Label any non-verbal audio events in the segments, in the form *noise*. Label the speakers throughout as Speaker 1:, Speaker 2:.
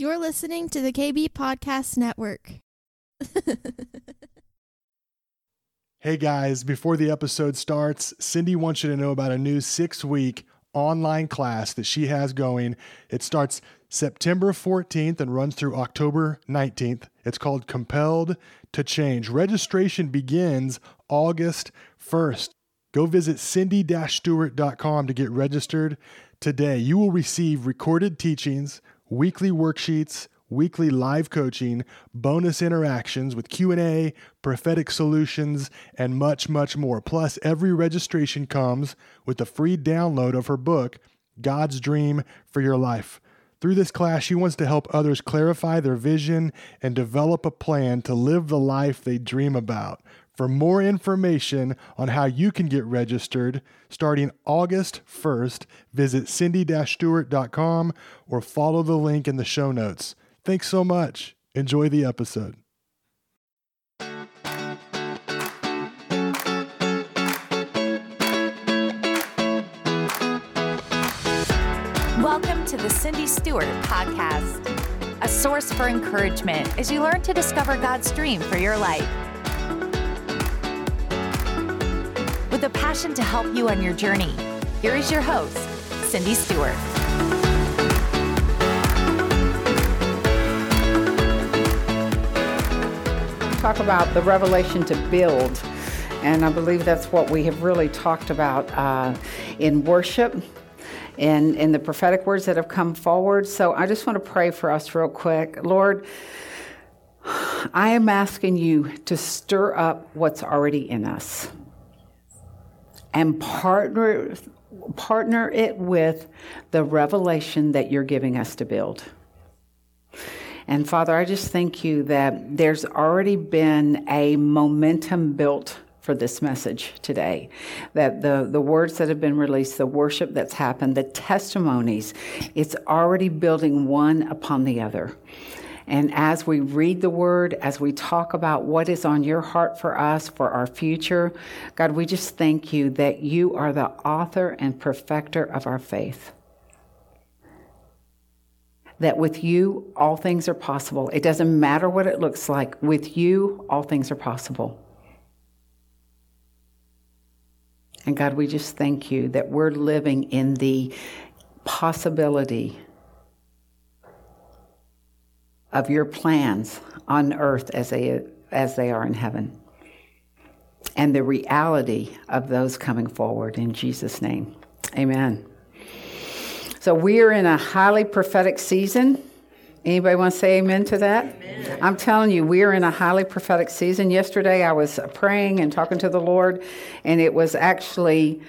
Speaker 1: You're listening to the KB Podcast Network. *laughs*
Speaker 2: hey guys, before the episode starts, Cindy wants you to know about a new six week online class that she has going. It starts September 14th and runs through October 19th. It's called Compelled to Change. Registration begins August 1st. Go visit cindy stewart.com to get registered today. You will receive recorded teachings, weekly worksheets, weekly live coaching, bonus interactions with Q&A, prophetic solutions, and much much more. Plus, every registration comes with a free download of her book, God's Dream for Your Life. Through this class, she wants to help others clarify their vision and develop a plan to live the life they dream about. For more information on how you can get registered starting August 1st, visit cindy stewart.com or follow the link in the show notes. Thanks so much. Enjoy the episode.
Speaker 3: Welcome to the Cindy Stewart Podcast, a source for encouragement as you learn to discover God's dream for your life. With a passion to help you on your journey. Here is your host, Cindy Stewart.
Speaker 4: Talk about the revelation to build. And I believe that's what we have really talked about uh, in worship and in the prophetic words that have come forward. So I just want to pray for us real quick. Lord, I am asking you to stir up what's already in us and partner partner it with the revelation that you're giving us to build. And Father, I just thank you that there's already been a momentum built for this message today. That the, the words that have been released, the worship that's happened, the testimonies, it's already building one upon the other. And as we read the word, as we talk about what is on your heart for us, for our future, God, we just thank you that you are the author and perfecter of our faith. That with you, all things are possible. It doesn't matter what it looks like. With you, all things are possible. And God, we just thank you that we're living in the possibility of your plans on earth as they, as they are in heaven. And the reality of those coming forward in Jesus' name. Amen. So we are in a highly prophetic season. Anybody want to say amen to that? Amen. I'm telling you, we are in a highly prophetic season. Yesterday I was praying and talking to the Lord, and it was actually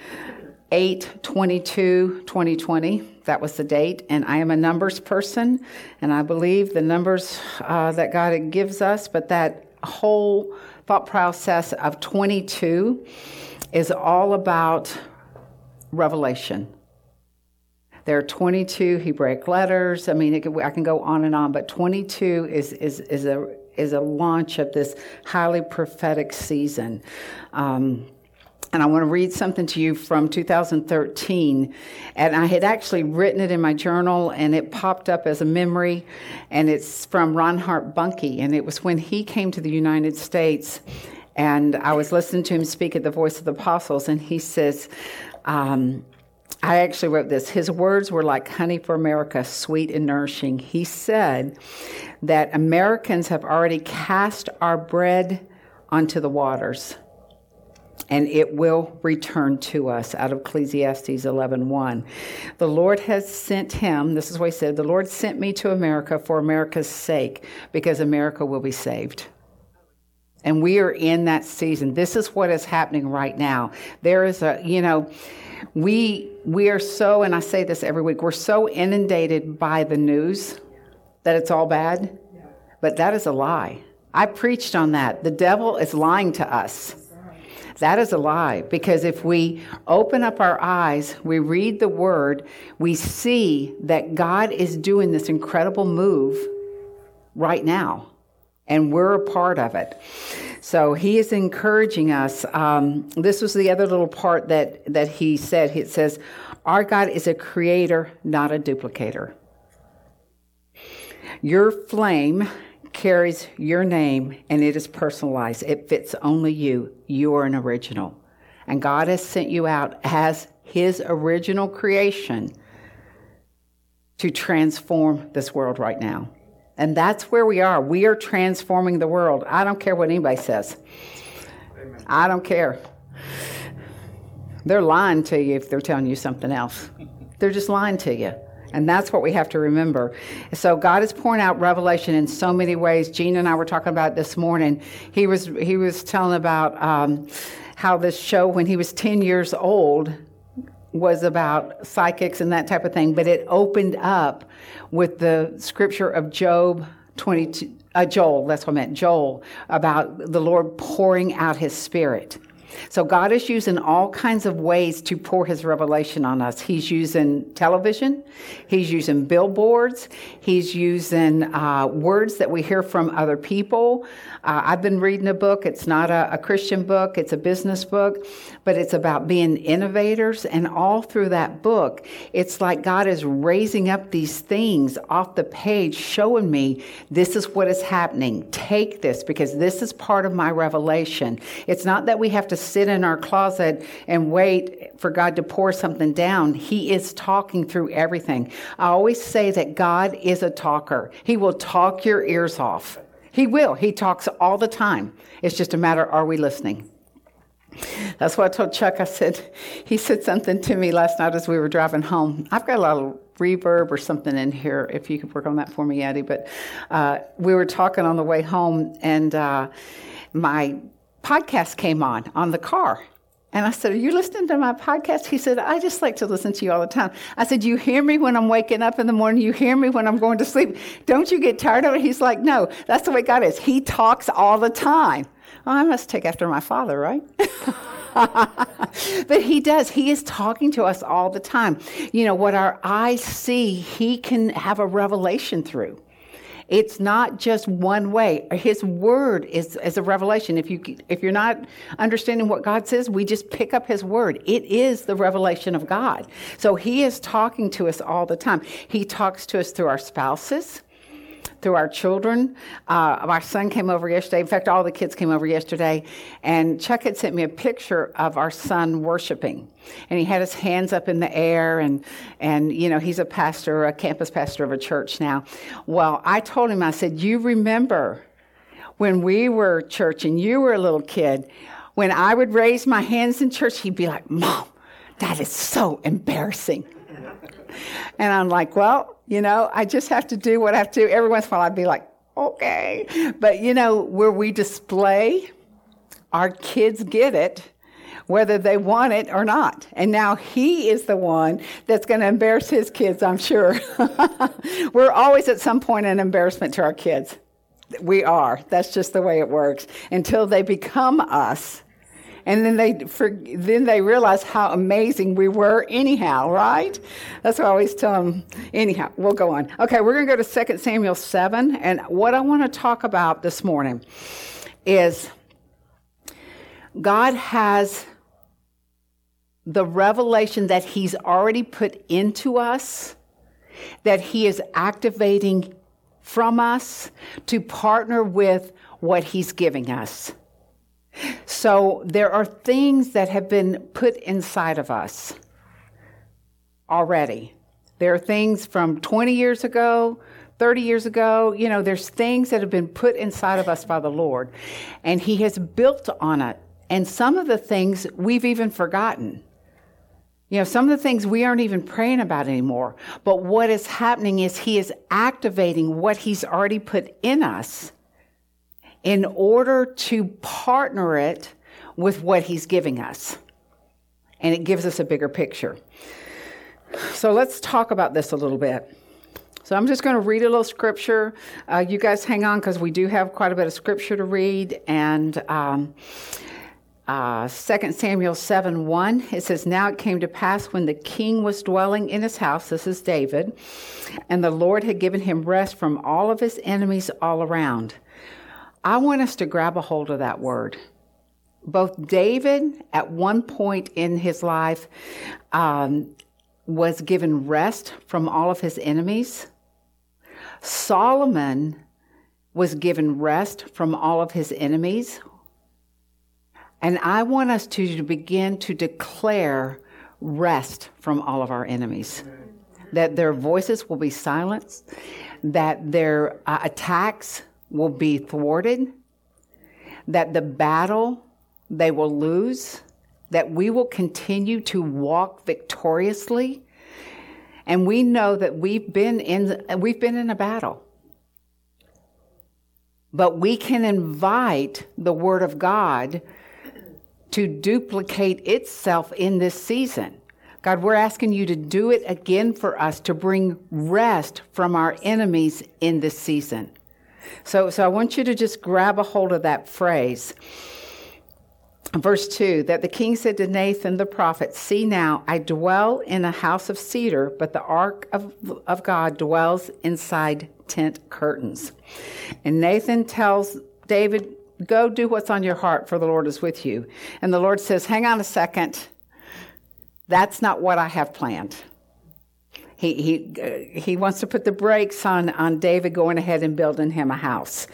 Speaker 4: 8 22 2020 that was the date. And I am a numbers person, and I believe the numbers uh, that God gives us, but that whole thought process of 22 is all about revelation. There are 22 Hebraic letters. I mean, I can go on and on, but 22 is, is, is, a, is a launch of this highly prophetic season. Um, and I want to read something to you from 2013. And I had actually written it in my journal, and it popped up as a memory. And it's from Reinhard Bonnke. And it was when he came to the United States, and I was listening to him speak at the Voice of the Apostles, and he says, um, I actually wrote this. His words were like honey for America, sweet and nourishing. He said that Americans have already cast our bread onto the waters and it will return to us out of ecclesiastes 11.1 the lord has sent him this is what he said the lord sent me to america for america's sake because america will be saved. And we are in that season. This is what is happening right now. There is a you know we we are so and i say this every week we're so inundated by the news that it's all bad but that is a lie. I preached on that. The devil is lying to us that is a lie because if we open up our eyes, we read the word, we see that God is doing this incredible move right now, and we're a part of it. So he is encouraging us. Um, this was the other little part that, that he said. It says, Our God is a creator, not a duplicator. Your flame carries your name and it is personalized. It fits only you. You are an original. And God has sent you out as His original creation to transform this world right now. And that's where we are. We are transforming the world. I don't care what anybody says. Amen. I don't care. They're lying to you if they're telling you something else. They're just lying to you. And that's what we have to remember. So God is pouring out revelation in so many ways. Gene and I were talking about this morning. He was he was telling about um, how this show when he was ten years old was about psychics and that type of thing, but it opened up with the scripture of Job 22, uh, Joel, that's what I meant, Joel, about the Lord pouring out his spirit. So God is using all kinds of ways to pour his revelation on us. He's using television, he's using billboards, he's using uh, words that we hear from other people. Uh, I've been reading a book. It's not a, a Christian book, it's a business book, but it's about being innovators. And all through that book, it's like God is raising up these things off the page, showing me this is what is happening. Take this because this is part of my revelation. It's not that we have to sit in our closet and wait for God to pour something down. He is talking through everything. I always say that God is a talker, He will talk your ears off. He will. He talks all the time. It's just a matter are we listening? That's what I told Chuck. I said, *laughs* he said something to me last night as we were driving home. I've got a lot of reverb or something in here, if you could work on that for me, Eddie. But uh, we were talking on the way home, and uh, my podcast came on on the car. And I said, Are you listening to my podcast? He said, I just like to listen to you all the time. I said, You hear me when I'm waking up in the morning? You hear me when I'm going to sleep? Don't you get tired of it? He's like, No, that's the way God is. He talks all the time. Well, I must take after my father, right? *laughs* but he does. He is talking to us all the time. You know, what our eyes see, he can have a revelation through. It's not just one way. His word is, is a revelation. If, you, if you're not understanding what God says, we just pick up His word. It is the revelation of God. So He is talking to us all the time. He talks to us through our spouses through our children. Uh, my son came over yesterday. In fact, all the kids came over yesterday. And Chuck had sent me a picture of our son worshiping. And he had his hands up in the air. And, and you know, he's a pastor, a campus pastor of a church now. Well, I told him, I said, You remember when we were church and you were a little kid, when I would raise my hands in church, he'd be like, Mom, that is so embarrassing. And I'm like, well, you know, I just have to do what I have to. Every once in a while, I'd be like, okay. But, you know, where we display, our kids get it whether they want it or not. And now he is the one that's going to embarrass his kids, I'm sure. *laughs* We're always at some point an embarrassment to our kids. We are. That's just the way it works. Until they become us, and then they for, then they realize how amazing we were anyhow, right? That's what I always tell them. Anyhow, we'll go on. Okay, we're going to go to 2 Samuel 7, and what I want to talk about this morning is God has the revelation that He's already put into us, that He is activating from us to partner with what He's giving us. So there are things that have been put inside of us already. There are things from 20 years ago, 30 years ago. You know, there's things that have been put inside of us by the Lord, and He has built on it. And some of the things we've even forgotten. You know, some of the things we aren't even praying about anymore. But what is happening is He is activating what He's already put in us in order to partner it with what He's giving us. And it gives us a bigger picture. So let's talk about this a little bit. So I'm just going to read a little scripture. Uh, you guys hang on because we do have quite a bit of scripture to read. And um, uh, 2 Samuel 7 1, it says, Now it came to pass when the king was dwelling in his house, this is David, and the Lord had given him rest from all of his enemies all around. I want us to grab a hold of that word. Both David, at one point in his life, um, was given rest from all of his enemies. Solomon was given rest from all of his enemies. And I want us to begin to declare rest from all of our enemies. That their voices will be silenced, that their uh, attacks will be thwarted, that the battle they will lose, that we will continue to walk victoriously. And we know that we've been in, we've been in a battle. But we can invite the Word of God to duplicate itself in this season. God, we're asking you to do it again for us to bring rest from our enemies in this season. So, so I want you to just grab a hold of that phrase. Verse 2 that the king said to Nathan the prophet, See now, I dwell in a house of cedar, but the ark of, of God dwells inside tent curtains. And Nathan tells David, Go do what's on your heart, for the Lord is with you. And the Lord says, Hang on a second. That's not what I have planned. He, he, uh, he wants to put the brakes on, on David going ahead and building him a house.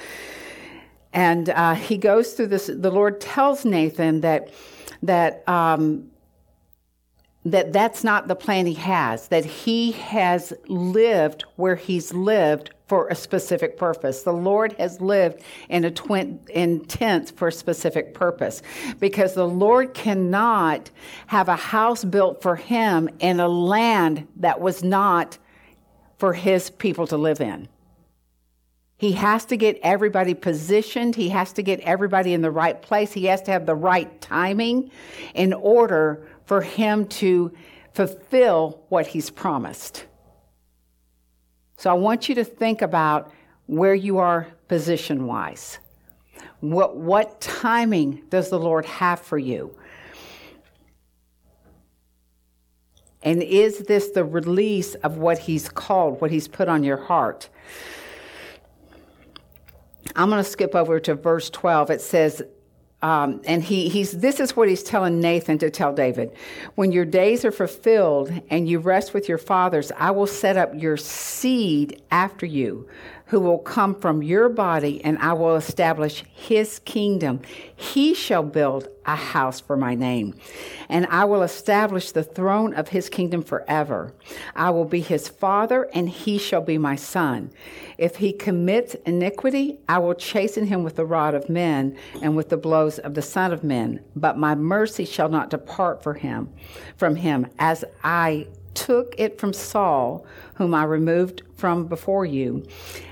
Speaker 4: And uh, he goes through this. The Lord tells Nathan that that um, that that's not the plan he has. That he has lived where he's lived for a specific purpose. The Lord has lived in a twin in tents for a specific purpose, because the Lord cannot have a house built for Him in a land that was not for His people to live in. He has to get everybody positioned. He has to get everybody in the right place. He has to have the right timing in order for him to fulfill what he's promised. So I want you to think about where you are position wise. What, what timing does the Lord have for you? And is this the release of what He's called, what He's put on your heart? I'm going to skip over to verse 12. It says, um, and he, he's, this is what he's telling Nathan to tell David. When your days are fulfilled and you rest with your fathers, I will set up your seed after you, who will come from your body, and I will establish his kingdom. He shall build a house for my name, and I will establish the throne of his kingdom forever. I will be his father, and he shall be my son. If he commits iniquity, I will chasten him with the rod of men and with the blows of the Son of Men. But my mercy shall not depart for him, from him, as I took it from Saul, whom I removed from before you.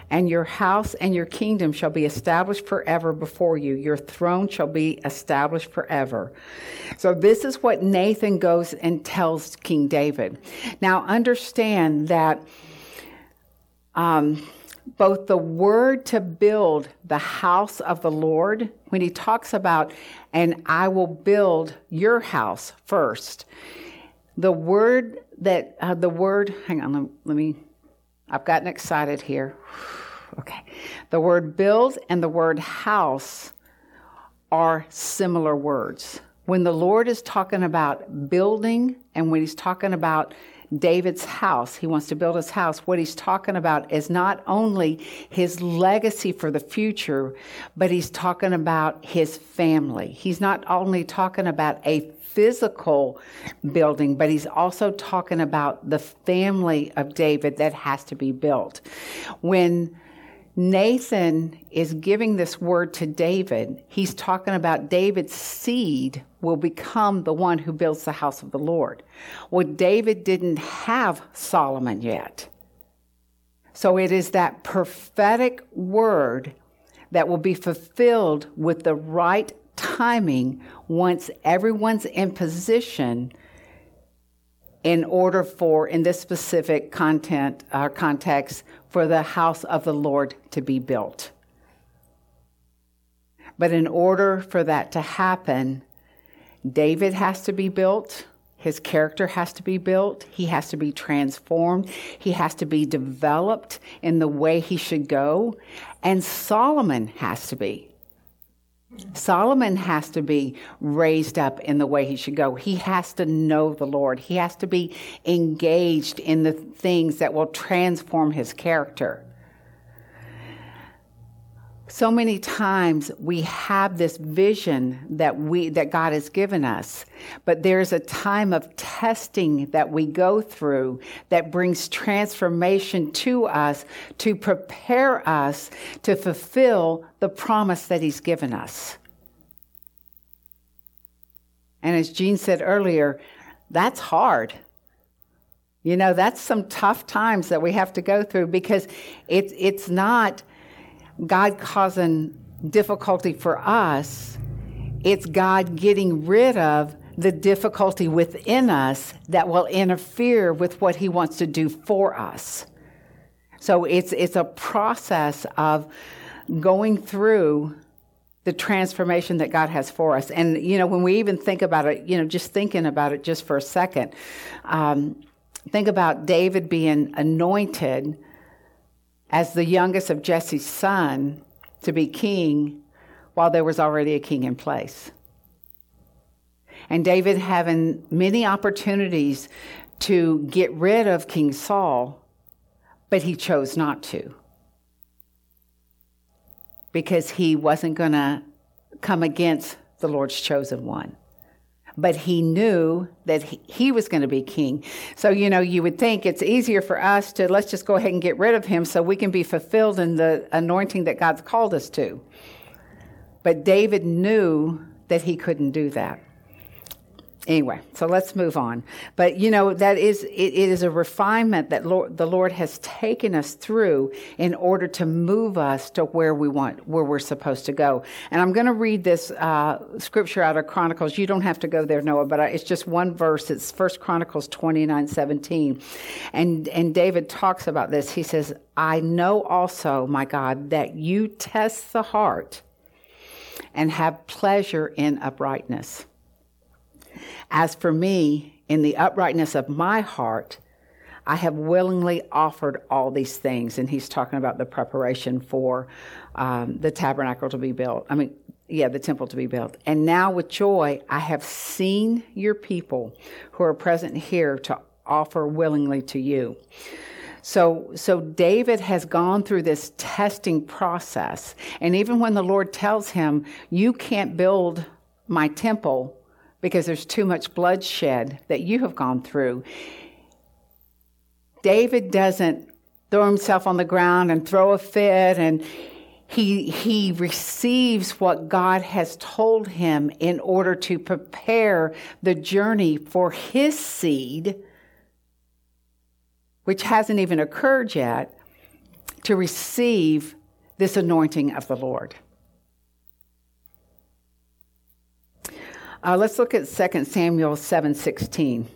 Speaker 4: And your house and your kingdom shall be established forever before you. Your throne shall be established forever. So, this is what Nathan goes and tells King David. Now, understand that um, both the word to build the house of the Lord, when he talks about, and I will build your house first, the word that, uh, the word, hang on, let, let me, I've gotten excited here. Okay. The word build and the word house are similar words. When the Lord is talking about building and when he's talking about David's house, he wants to build his house. What he's talking about is not only his legacy for the future, but he's talking about his family. He's not only talking about a physical building, but he's also talking about the family of David that has to be built. When Nathan is giving this word to David. He's talking about David's seed will become the one who builds the house of the Lord. Well, David didn't have Solomon yet. So it is that prophetic word that will be fulfilled with the right timing once everyone's in position in order for, in this specific content or uh, context, for the house of the Lord to be built. But in order for that to happen, David has to be built. His character has to be built. He has to be transformed. He has to be developed in the way he should go. And Solomon has to be. Solomon has to be raised up in the way he should go. He has to know the Lord. He has to be engaged in the things that will transform his character. So many times we have this vision that we that God has given us but there's a time of testing that we go through that brings transformation to us to prepare us to fulfill the promise that he's given us. And as Jean said earlier that's hard. You know that's some tough times that we have to go through because it's it's not God causing difficulty for us, it's God getting rid of the difficulty within us that will interfere with what He wants to do for us. So it's, it's a process of going through the transformation that God has for us. And, you know, when we even think about it, you know, just thinking about it just for a second, um, think about David being anointed as the youngest of Jesse's son to be king while there was already a king in place. And David having many opportunities to get rid of King Saul, but he chose not to. Because he wasn't going to come against the Lord's chosen one but he knew that he was going to be king. So, you know, you would think it's easier for us to let's just go ahead and get rid of him so we can be fulfilled in the anointing that God's called us to. But David knew that he couldn't do that. Anyway, so let's move on. But you know, that is, it, it is a refinement that Lord, the Lord has taken us through in order to move us to where we want, where we're supposed to go. And I'm going to read this uh, scripture out of Chronicles. You don't have to go there, Noah, but it's just one verse. It's First Chronicles 29 17. And, and David talks about this. He says, I know also, my God, that you test the heart and have pleasure in uprightness. As for me, in the uprightness of my heart, I have willingly offered all these things. And he's talking about the preparation for um, the tabernacle to be built. I mean, yeah, the temple to be built. And now with joy, I have seen your people who are present here to offer willingly to you. So, so David has gone through this testing process. And even when the Lord tells him, you can't build my temple because there's too much bloodshed that you have gone through. David doesn't throw himself on the ground and throw a fit and he, he receives what God has told him in order to prepare the journey for his seed, which hasn't even occurred yet, to receive this anointing of the Lord. Uh, let's look at 2 Samuel 7:16.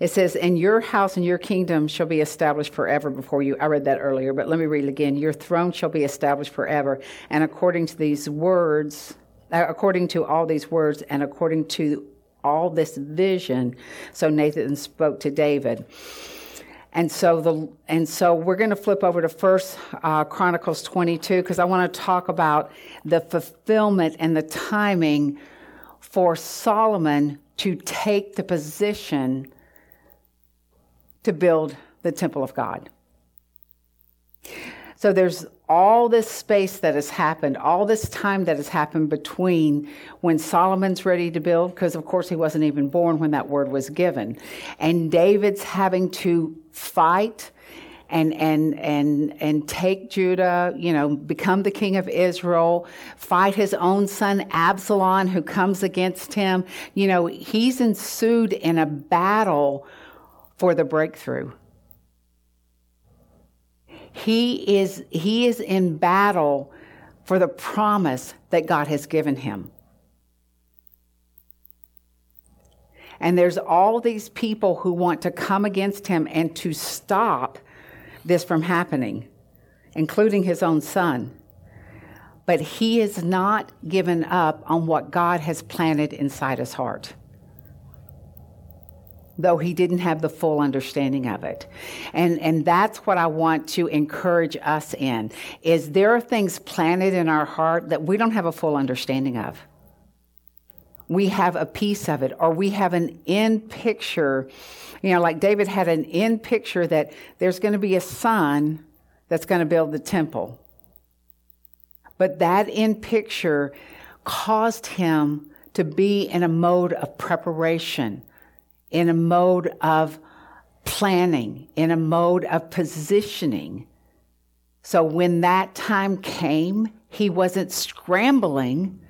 Speaker 4: It says, "And your house and your kingdom shall be established forever before you." I read that earlier, but let me read it again. Your throne shall be established forever, and according to these words, uh, according to all these words, and according to all this vision, so Nathan spoke to David. And so the and so we're going to flip over to First uh, Chronicles 22 because I want to talk about the fulfillment and the timing for Solomon to take the position to build the temple of God. So there's all this space that has happened, all this time that has happened between when Solomon's ready to build, because of course he wasn't even born when that word was given, and David's having to fight and and and and take Judah, you know, become the king of Israel, fight his own son Absalom who comes against him. You know, he's ensued in a battle for the breakthrough. He is, he is in battle for the promise that God has given him. And there's all these people who want to come against him and to stop this from happening, including his own son. But he is not given up on what God has planted inside his heart though he didn't have the full understanding of it. And, and that's what I want to encourage us in, is there are things planted in our heart that we don't have a full understanding of. We have a piece of it, or we have an in picture. You know, like David had an in picture that there's going to be a son that's going to build the temple. But that in picture caused him to be in a mode of preparation, in a mode of planning, in a mode of positioning. So when that time came, he wasn't scrambling,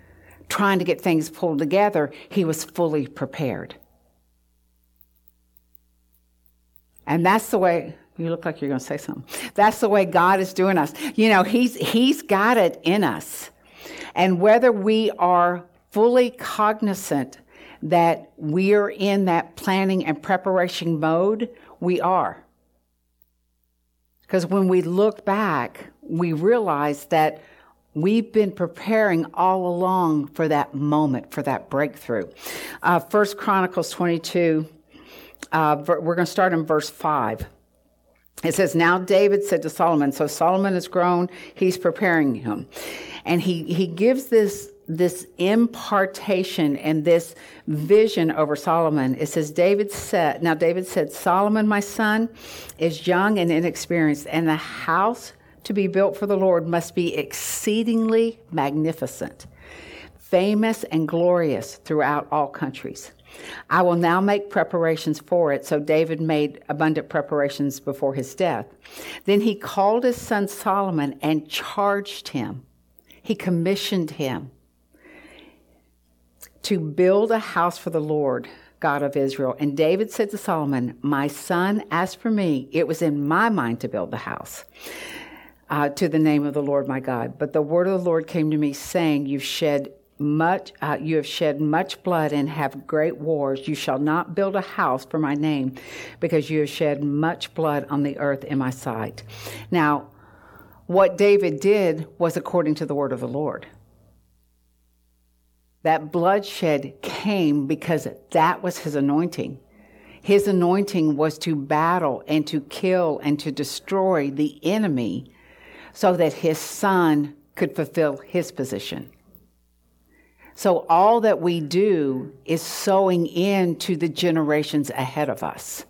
Speaker 4: trying to get things pulled together. He was fully prepared. And that's the way you look like you're going to say something. That's the way God is doing us. You know, he's he's got it in us. And whether we are fully cognizant that we're in that planning and preparation mode, we are. Because when we look back, we realize that we've been preparing all along for that moment, for that breakthrough. Uh, First Chronicles 22, uh, we're going to start in verse 5. It says, Now David said to Solomon, so Solomon has grown, he's preparing him. And he, he gives this, this impartation and this vision over Solomon. It says, David said, Now David said, Solomon, my son, is young and inexperienced, and the house to be built for the Lord must be exceedingly magnificent, famous and glorious throughout all countries. I will now make preparations for it. So David made abundant preparations before his death. Then he called his son Solomon and charged him. He commissioned him to build a house for the Lord, God of Israel. And David said to Solomon, My son, as for me, it was in my mind to build the house. Uh, to the name of the Lord my God. But the word of the Lord came to me, saying, You've shed much uh, you have shed much blood and have great wars. You shall not build a house for my name because you have shed much blood on the earth in my sight. Now what david did was according to the word of the lord. That bloodshed came because that was his anointing. His anointing was to battle and to kill and to destroy the enemy so that his son could fulfill his position so all that we do is sowing into the generations ahead of us.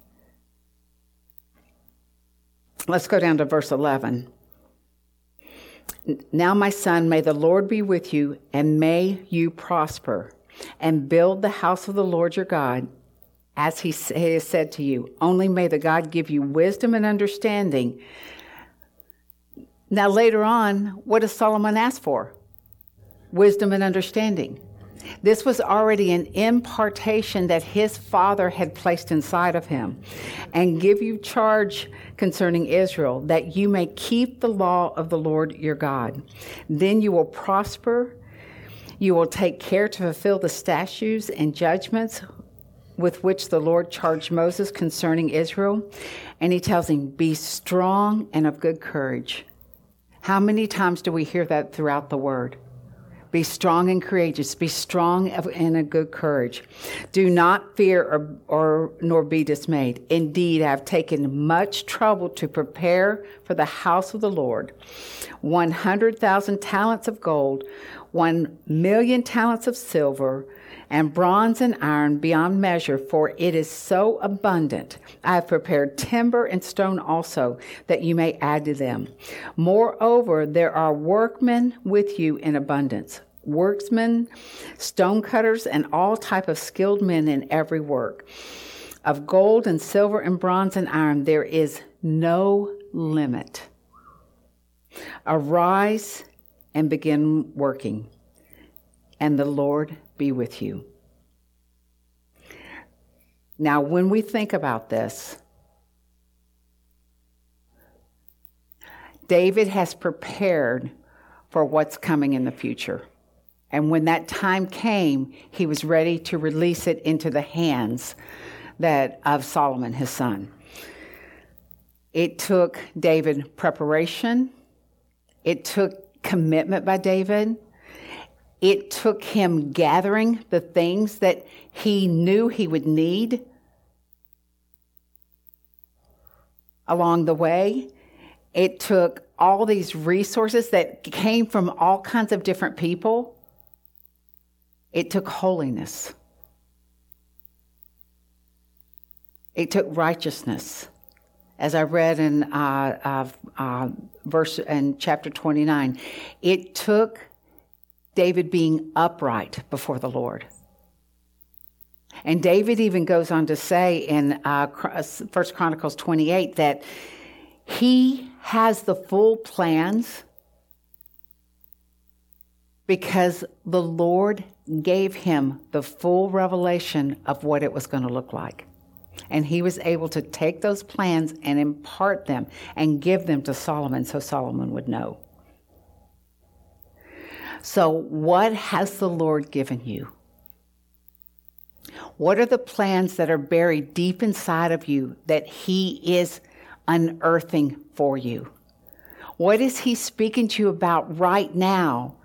Speaker 4: Let's go down to verse 11. Now, my son, may the Lord be with you, and may you prosper, and build the house of the Lord your God, as he has said to you. Only may the God give you wisdom and understanding. Now, later on, what does Solomon ask for? wisdom and understanding. This was already an impartation that his father had placed inside of him. And give you charge concerning Israel, that you may keep the law of the Lord your God. Then you will prosper. You will take care to fulfill the statutes and judgments with which the Lord charged Moses concerning Israel. And he tells him, Be strong and of good courage. How many times do we hear that throughout the word? Be strong and courageous. Be strong and a good courage. Do not fear or, or nor be dismayed. Indeed, I have taken much trouble to prepare for the house of the Lord 100,000 talents of gold, 1 million talents of silver, and bronze and iron beyond measure, for it is so abundant. I have prepared timber and stone also, that you may add to them. Moreover, there are workmen with you in abundance, worksmen, stone cutters, and all type of skilled men in every work. Of gold and silver and bronze and iron, there is no limit. Arise and begin working, and the Lord be with you. Now, when we think about this, David has prepared for what's coming in the future. And when that time came, he was ready to release it into the hands that of Solomon, his son. It took David preparation. It took commitment by David. It took him gathering the things that he knew he would need along the way. It took all these resources that came from all kinds of different people. It took holiness. It took righteousness. as I read in uh, uh, uh, verse in chapter 29, it took David being upright before the Lord. And David even goes on to say in uh, First Chronicles 28 that he has the full plans because the Lord gave him the full revelation of what it was going to look like. And he was able to take those plans and impart them and give them to Solomon so Solomon would know. So, what has the Lord given you? What are the plans that are buried deep inside of you that He is unearthing for you? What is He speaking to you about right now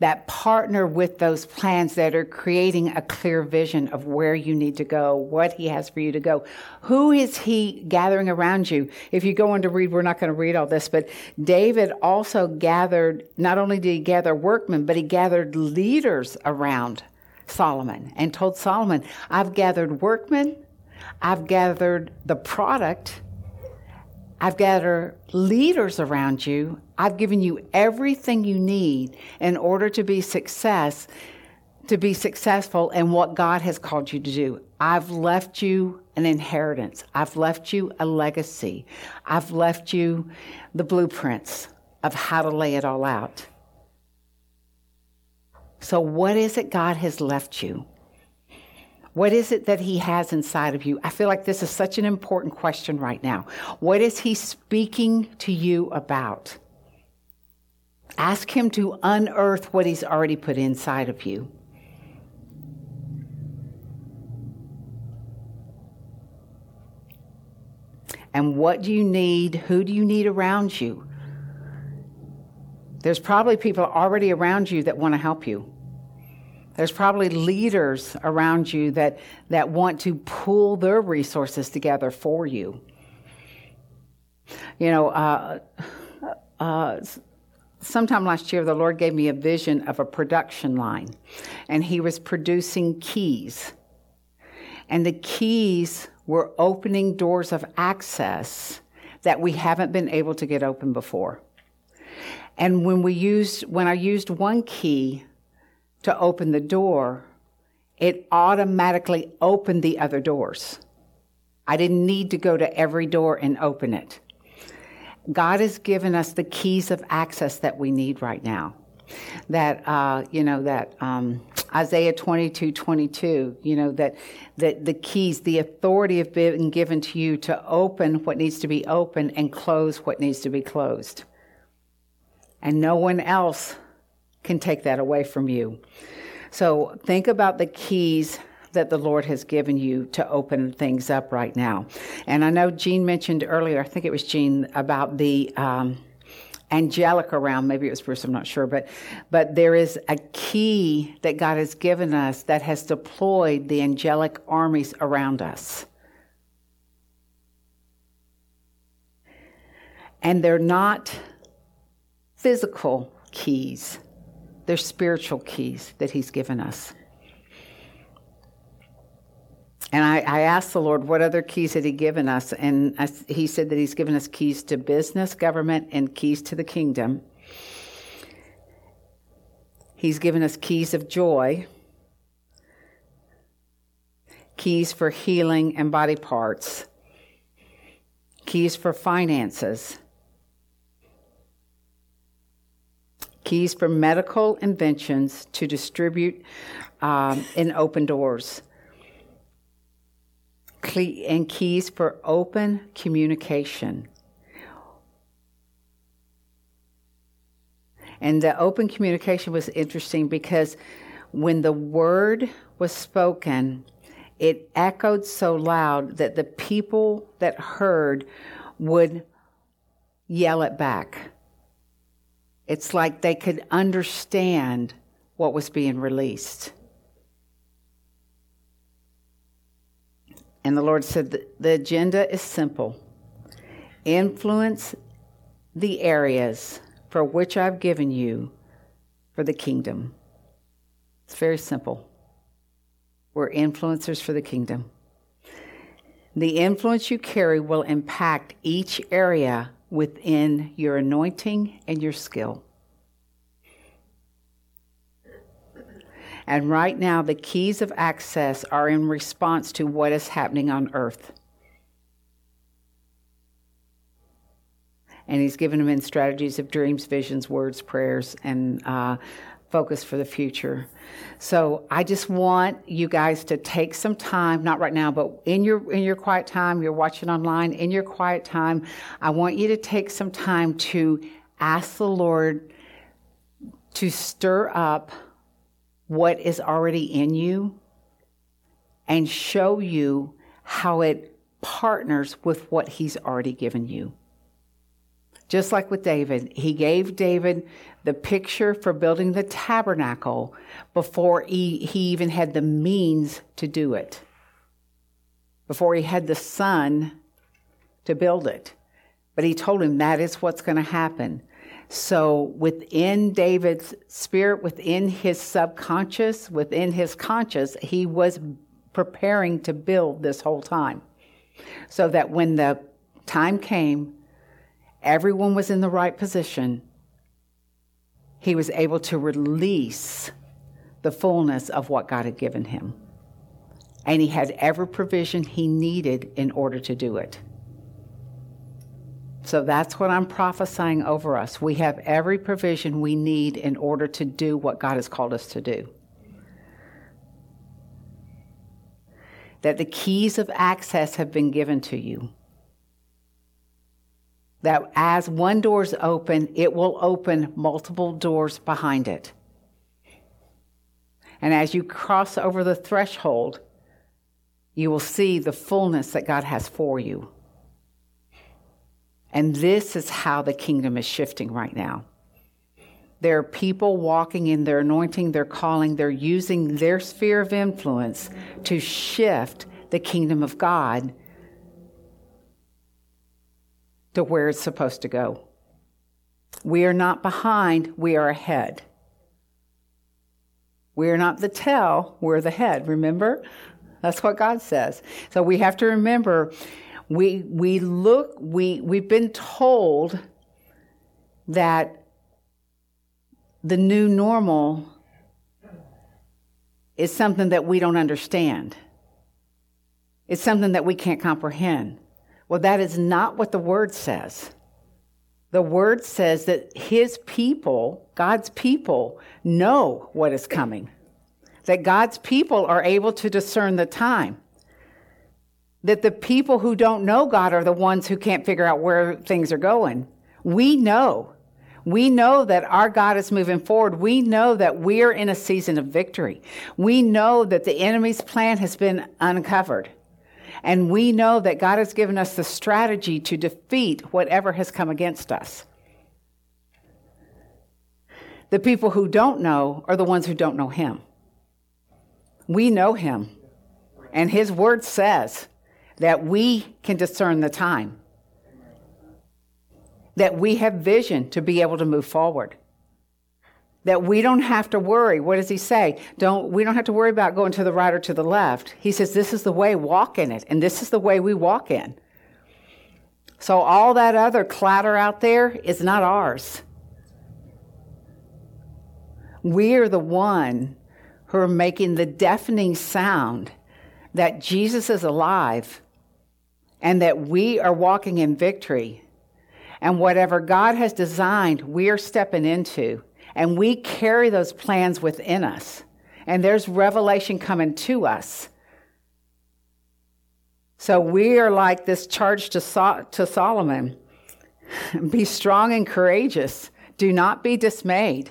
Speaker 4: that partner with those plans that are creating a clear vision of where you need to go, what He has for you to go. Who is He gathering around you? If you go on to read, we're not going to read all this, but David also gathered, not only did he gather workmen, but he gathered leaders around Solomon and told Solomon, I've gathered workmen, I've gathered the product I've gathered leaders around you. I've given you everything you need in order to be success, to be successful in what God has called you to do. I've left you an inheritance. I've left you a legacy. I've left you the blueprints of how to lay it all out. So, what is it God has left you? What is it that he has inside of you? I feel like this is such an important question right now. What is he speaking to you about? Ask him to unearth what he's already put inside of you. And what do you need? Who do you need around you? There's probably people already around you that want to help you. There's probably leaders around you that, that want to pool their resources together for you. You know, uh, uh, sometime last year, the Lord gave me a vision of a production line, and He was producing keys. And the keys were opening doors of access that we haven't been able to get open before. And when we used, when I used one key to open the door, it automatically opened the other doors. I didn't need to go to every door and open it. God has given us the keys of access that we need right now. That, uh, you know, that um, Isaiah 22 22, you know, that, that the keys, the authority have been given to you to open what needs to be open and close what needs to be closed. And no one else can take that away from you. So think about the keys that the Lord has given you to open things up right now. And I know Jean mentioned earlier, I think it was Jean, about the um, angelic around. Maybe it was Bruce, I'm not sure. But, but there is a key that God has given us that has deployed the angelic armies around us. And they're not physical keys they're spiritual keys that He's given us. And I, I, asked the Lord, what other keys had He given us? And I, He said that He's given us keys to business, government, and keys to the kingdom. He's given us keys of joy, keys for healing and body parts, keys for finances, keys for medical inventions to distribute um, in open doors, and keys for open communication. And the open communication was interesting because when the word was spoken, it echoed so loud that the people that heard would yell it back. It's like they could understand what was being released. And the Lord said the agenda is simple influence the areas for which I've given you for the kingdom. It's very simple. We're influencers for the kingdom. The influence you carry will impact each area within your anointing and your skill. And right now, the keys of access are in response to what is happening on earth. And he's given them in strategies of dreams, visions, words, prayers, and uh, focus for the future. So I just want you guys to take some time, not right now, but in your in your quiet time, you're watching online, in your quiet time, I want you to take some time to ask the Lord to stir up what is already in you and show you how it partners with what he's already given you. Just like with David, he gave David the picture for building the tabernacle before he, he even had the means to do it, before he had the son to build it. But he told him that is what's going to happen. So within David's spirit, within his subconscious, within his conscious, he was preparing to build this whole time. So that when the time came, everyone was in the right position. He was able to release the fullness of what God had given him. And he had every provision he needed in order to do it. So that's what I'm prophesying over us. We have every provision we need in order to do what God has called us to do. That the keys of access have been given to you. That as one door is open, it will open multiple doors behind it. And as you cross over the threshold, you will see the fullness that God has for you. And this is how the kingdom is shifting right now. There are people walking in their anointing, their calling, they're using their sphere of influence to shift the kingdom of God to where it's supposed to go. We are not behind, we are ahead. We are not the tail, we're the head, remember? That's what God says. So we have to remember we, we look, we, we've been told that the new normal is something that we don't understand. It's something that we can't comprehend. Well, that is not what the word says. The word says that his people, God's people, know what is coming. That God's people are able to discern the time that the people who don't know God are the ones who can't figure out where things are going. We know. We know that our God is moving forward. We know that we're in a season of victory. We know that the enemy's plan has been uncovered. And we know that God has given us the strategy to defeat whatever has come against us. The people who don't know are the ones who don't know Him. We know Him. And His word says that we can discern the time, that we have vision to be able to move forward. That we don't have to worry. What does he say? Don't, we don't have to worry about going to the right or to the left. He says, This is the way, walk in it. And this is the way we walk in. So all that other clatter out there is not ours. We're the one who are making the deafening sound that Jesus is alive and that we are walking in victory. And whatever God has designed, we are stepping into. And we carry those plans within us. And there's revelation coming to us. So we are like this charge to, so- to Solomon *laughs* be strong and courageous. Do not be dismayed,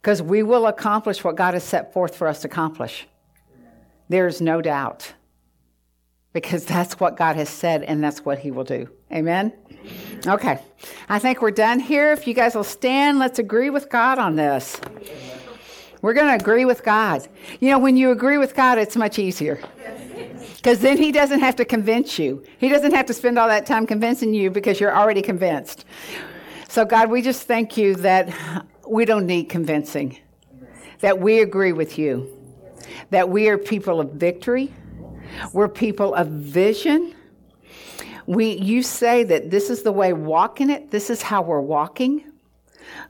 Speaker 4: because we will accomplish what God has set forth for us to accomplish. There's no doubt because that's what God has said and that's what He will do. Amen? Okay. I think we're done here. If you guys will stand, let's agree with God on this. We're going to agree with God. You know, when you agree with God, it's much easier. Because then He doesn't have to convince you, He doesn't have to spend all that time convincing you because you're already convinced. So, God, we just thank you that we don't need convincing, that we agree with you, that we are people of victory We're people of vision. We, you say that this is the way walking it. This is how we're walking.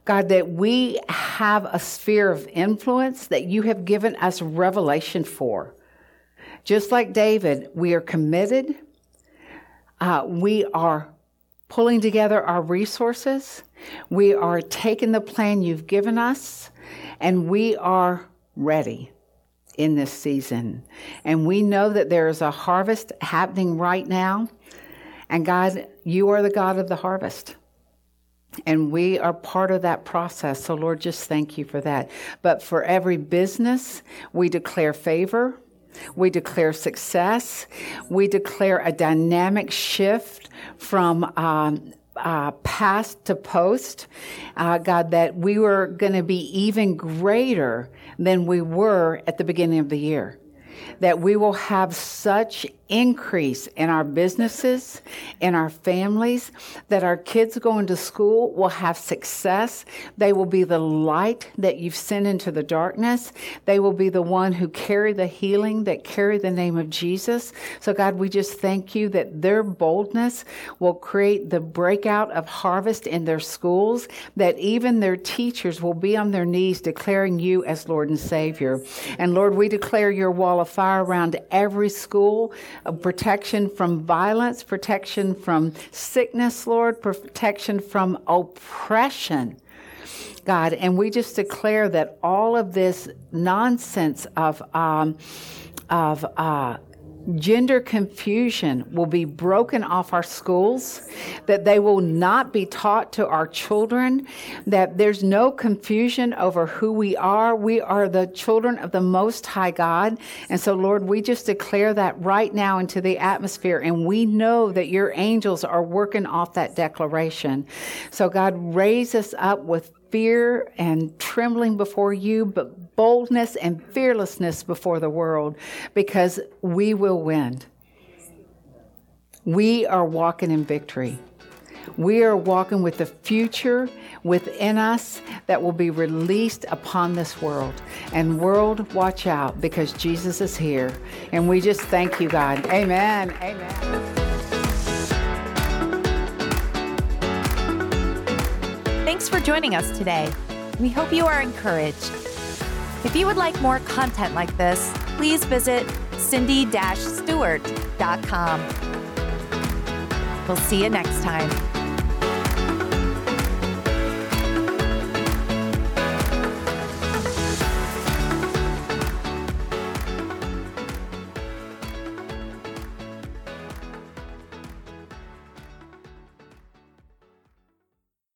Speaker 4: God, that we have a sphere of influence that you have given us revelation for. Just like David, we are committed. Uh, we are pulling together our resources. We are taking the plan you've given us, and we are ready in this season. And we know that there is a harvest happening right now. And God, you are the God of the harvest. And we are part of that process. So, Lord, just thank you for that. But for every business, we declare favor. We declare success. We declare a dynamic shift from um, uh, past to post. Uh, God, that we were going to be even greater than we were at the beginning of the year that we will have such increase in our businesses, in our families, that our kids going to school will have success. They will be the light that you've sent into the darkness. They will be the one who carry the healing, that carry the name of Jesus. So, God, we just thank you that their boldness will create the breakout of harvest in their schools, that even their teachers will be on their knees declaring you as Lord and Savior. And Lord, we declare your wall of fire around every school, protection from violence, protection from sickness, Lord, protection from oppression. God, and we just declare that all of this nonsense of um, of uh, gender confusion will be broken off our schools, that they will not be taught to our children, that there's no confusion over who we are. We are the children of the Most High God. And so, Lord, we just declare that right now into the atmosphere, and we know that your angels are working off that declaration. So, God, raise us up with fear and trembling before you, but boldness and fearlessness before the world because we will win. We are walking in victory. We are walking with the future within us that will be released upon this world. And, world, watch out because Jesus is here. And we just thank you, God. Amen. Amen.
Speaker 3: Thanks for joining us today. We hope you are encouraged. If you would like more content like this, please visit cindy-stewart.com. We'll see you next time.